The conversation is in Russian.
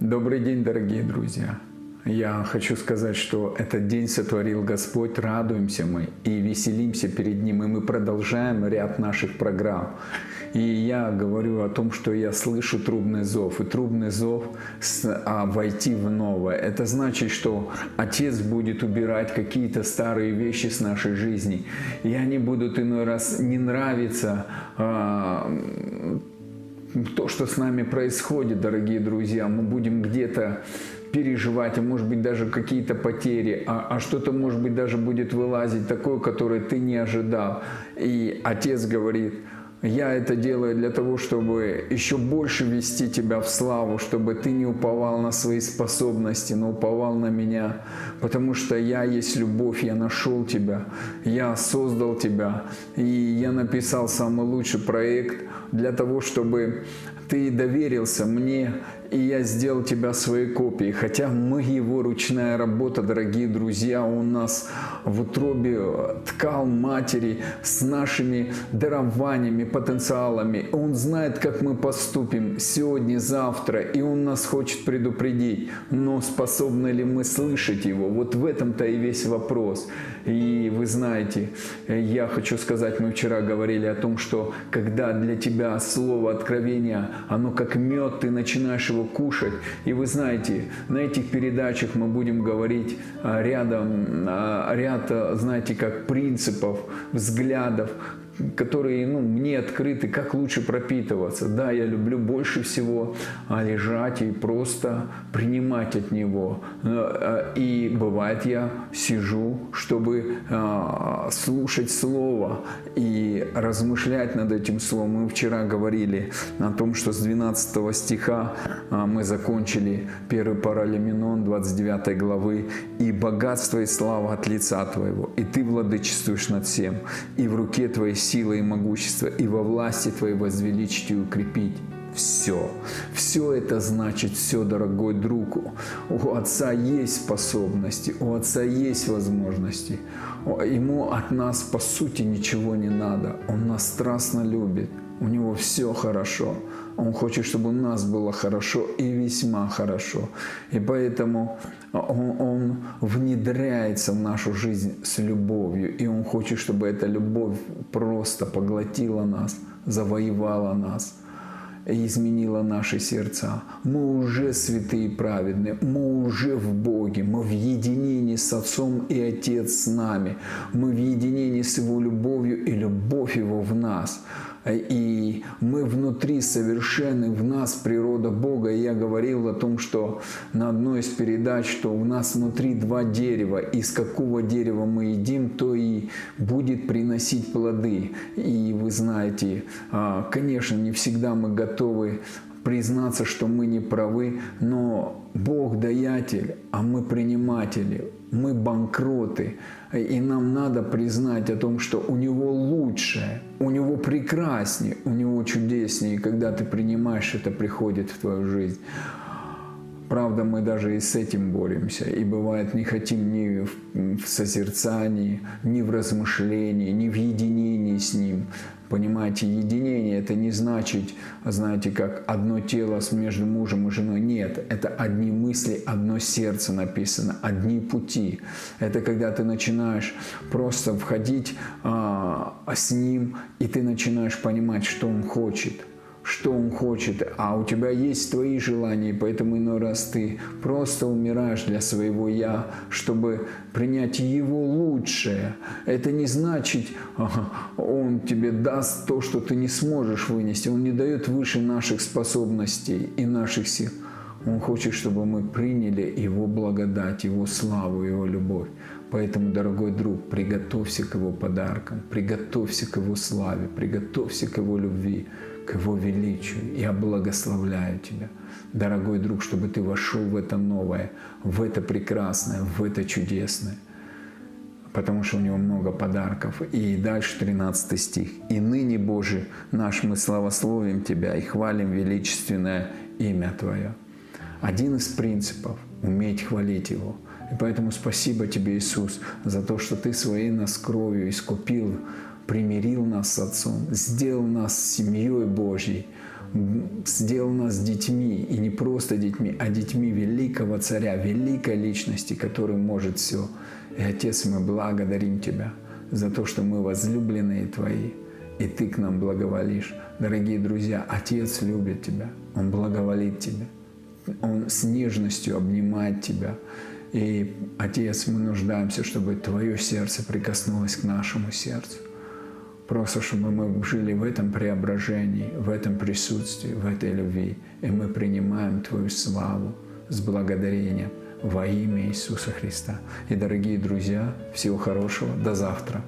Добрый день, дорогие друзья! Я хочу сказать, что этот день сотворил Господь, радуемся мы и веселимся перед Ним, и мы продолжаем ряд наших программ. И я говорю о том, что я слышу трубный зов. И трубный зов а, войти в новое. Это значит, что Отец будет убирать какие-то старые вещи с нашей жизни. И они будут иной раз не нравиться а, то, что с нами происходит, дорогие друзья, мы будем где-то переживать, а может быть даже какие-то потери, а, а что-то может быть даже будет вылазить такое, которое ты не ожидал. И отец говорит, я это делаю для того, чтобы еще больше вести тебя в славу, чтобы ты не уповал на свои способности, но уповал на меня, потому что я есть любовь, я нашел тебя, я создал тебя, и я написал самый лучший проект для того, чтобы ты доверился мне, и я сделал тебя своей копией. Хотя мы его ручная работа, дорогие друзья, у нас в утробе ткал матери с нашими дарованиями, потенциалами. Он знает, как мы поступим сегодня, завтра, и он нас хочет предупредить. Но способны ли мы слышать его? Вот в этом-то и весь вопрос. И вы знаете, я хочу сказать, мы вчера говорили о том, что когда для тебя слово откровения, оно как мед, ты начинаешь его кушать. И вы знаете, на этих передачах мы будем говорить а, рядом, а, ряд, знаете, как принципов, взглядов, которые ну, мне открыты, как лучше пропитываться. Да, я люблю больше всего а, лежать и просто принимать от него. А, и бывает я сижу, чтобы а, слушать Слово и размышлять над этим Словом. Мы вчера говорили о том, что с 12 стиха мы закончили первый паралиминон 29 главы. «И богатство и слава от лица Твоего, и Ты владычествуешь над всем, и в руке Твоей сила и могущество, и во власти Твоей возвеличить и укрепить все. Все это значит все, дорогой друг. У Отца есть способности, у Отца есть возможности. Ему от нас, по сути, ничего не надо. Он нас страстно любит. У него все хорошо. Он хочет, чтобы у нас было хорошо и весьма хорошо. И поэтому он, он внедряется в нашу жизнь с любовью. И Он хочет, чтобы эта любовь просто поглотила нас, завоевала нас изменила наши сердца. Мы уже святые и праведные, мы уже в Боге, мы в единении с Отцом и Отец с нами, мы в единении с Его любовью и любовь Его в нас и мы внутри совершенны, в нас природа Бога. И я говорил о том, что на одной из передач, что у нас внутри два дерева, из какого дерева мы едим, то и будет приносить плоды. И вы знаете, а, конечно, не всегда мы готовы признаться, что мы не правы, но Бог даятель, а мы приниматели, мы банкроты. И нам надо признать о том, что у Него лучшее, у Него прекраснее, у Него чудеснее. И когда ты принимаешь, это приходит в твою жизнь. Правда, мы даже и с этим боремся. И бывает, не хотим ни в созерцании, ни в размышлении, ни в единении с Ним. Понимаете, единение это не значит, знаете, как одно тело между мужем и женой. Нет, это одни мысли, одно сердце написано, одни пути. Это когда ты начинаешь просто входить а, с ним, и ты начинаешь понимать, что он хочет что Он хочет, а у тебя есть твои желания, поэтому иной раз ты просто умираешь для своего «я», чтобы принять Его лучшее. Это не значит, Он тебе даст то, что ты не сможешь вынести. Он не дает выше наших способностей и наших сил. Он хочет, чтобы мы приняли Его благодать, Его славу, Его любовь. Поэтому, дорогой друг, приготовься к Его подаркам, приготовься к Его славе, приготовься к Его любви к Его величию. Я благословляю тебя, дорогой друг, чтобы ты вошел в это новое, в это прекрасное, в это чудесное. Потому что у него много подарков. И дальше 13 стих. «И ныне, Боже наш, мы славословим Тебя и хвалим величественное имя Твое». Один из принципов – уметь хвалить Его. И поэтому спасибо Тебе, Иисус, за то, что Ты своей нас кровью искупил примирил нас с Отцом, сделал нас семьей Божьей. сделал нас детьми, и не просто детьми, а детьми великого царя, великой личности, который может все. И, Отец, мы благодарим Тебя за то, что мы возлюбленные Твои, и Ты к нам благоволишь. Дорогие друзья, Отец любит Тебя, Он благоволит Тебе, Он с нежностью обнимает Тебя. И, Отец, мы нуждаемся, чтобы Твое сердце прикоснулось к нашему сердцу. Просто чтобы мы жили в этом преображении, в этом присутствии, в этой любви. И мы принимаем Твою славу с благодарением во имя Иисуса Христа. И, дорогие друзья, всего хорошего. До завтра.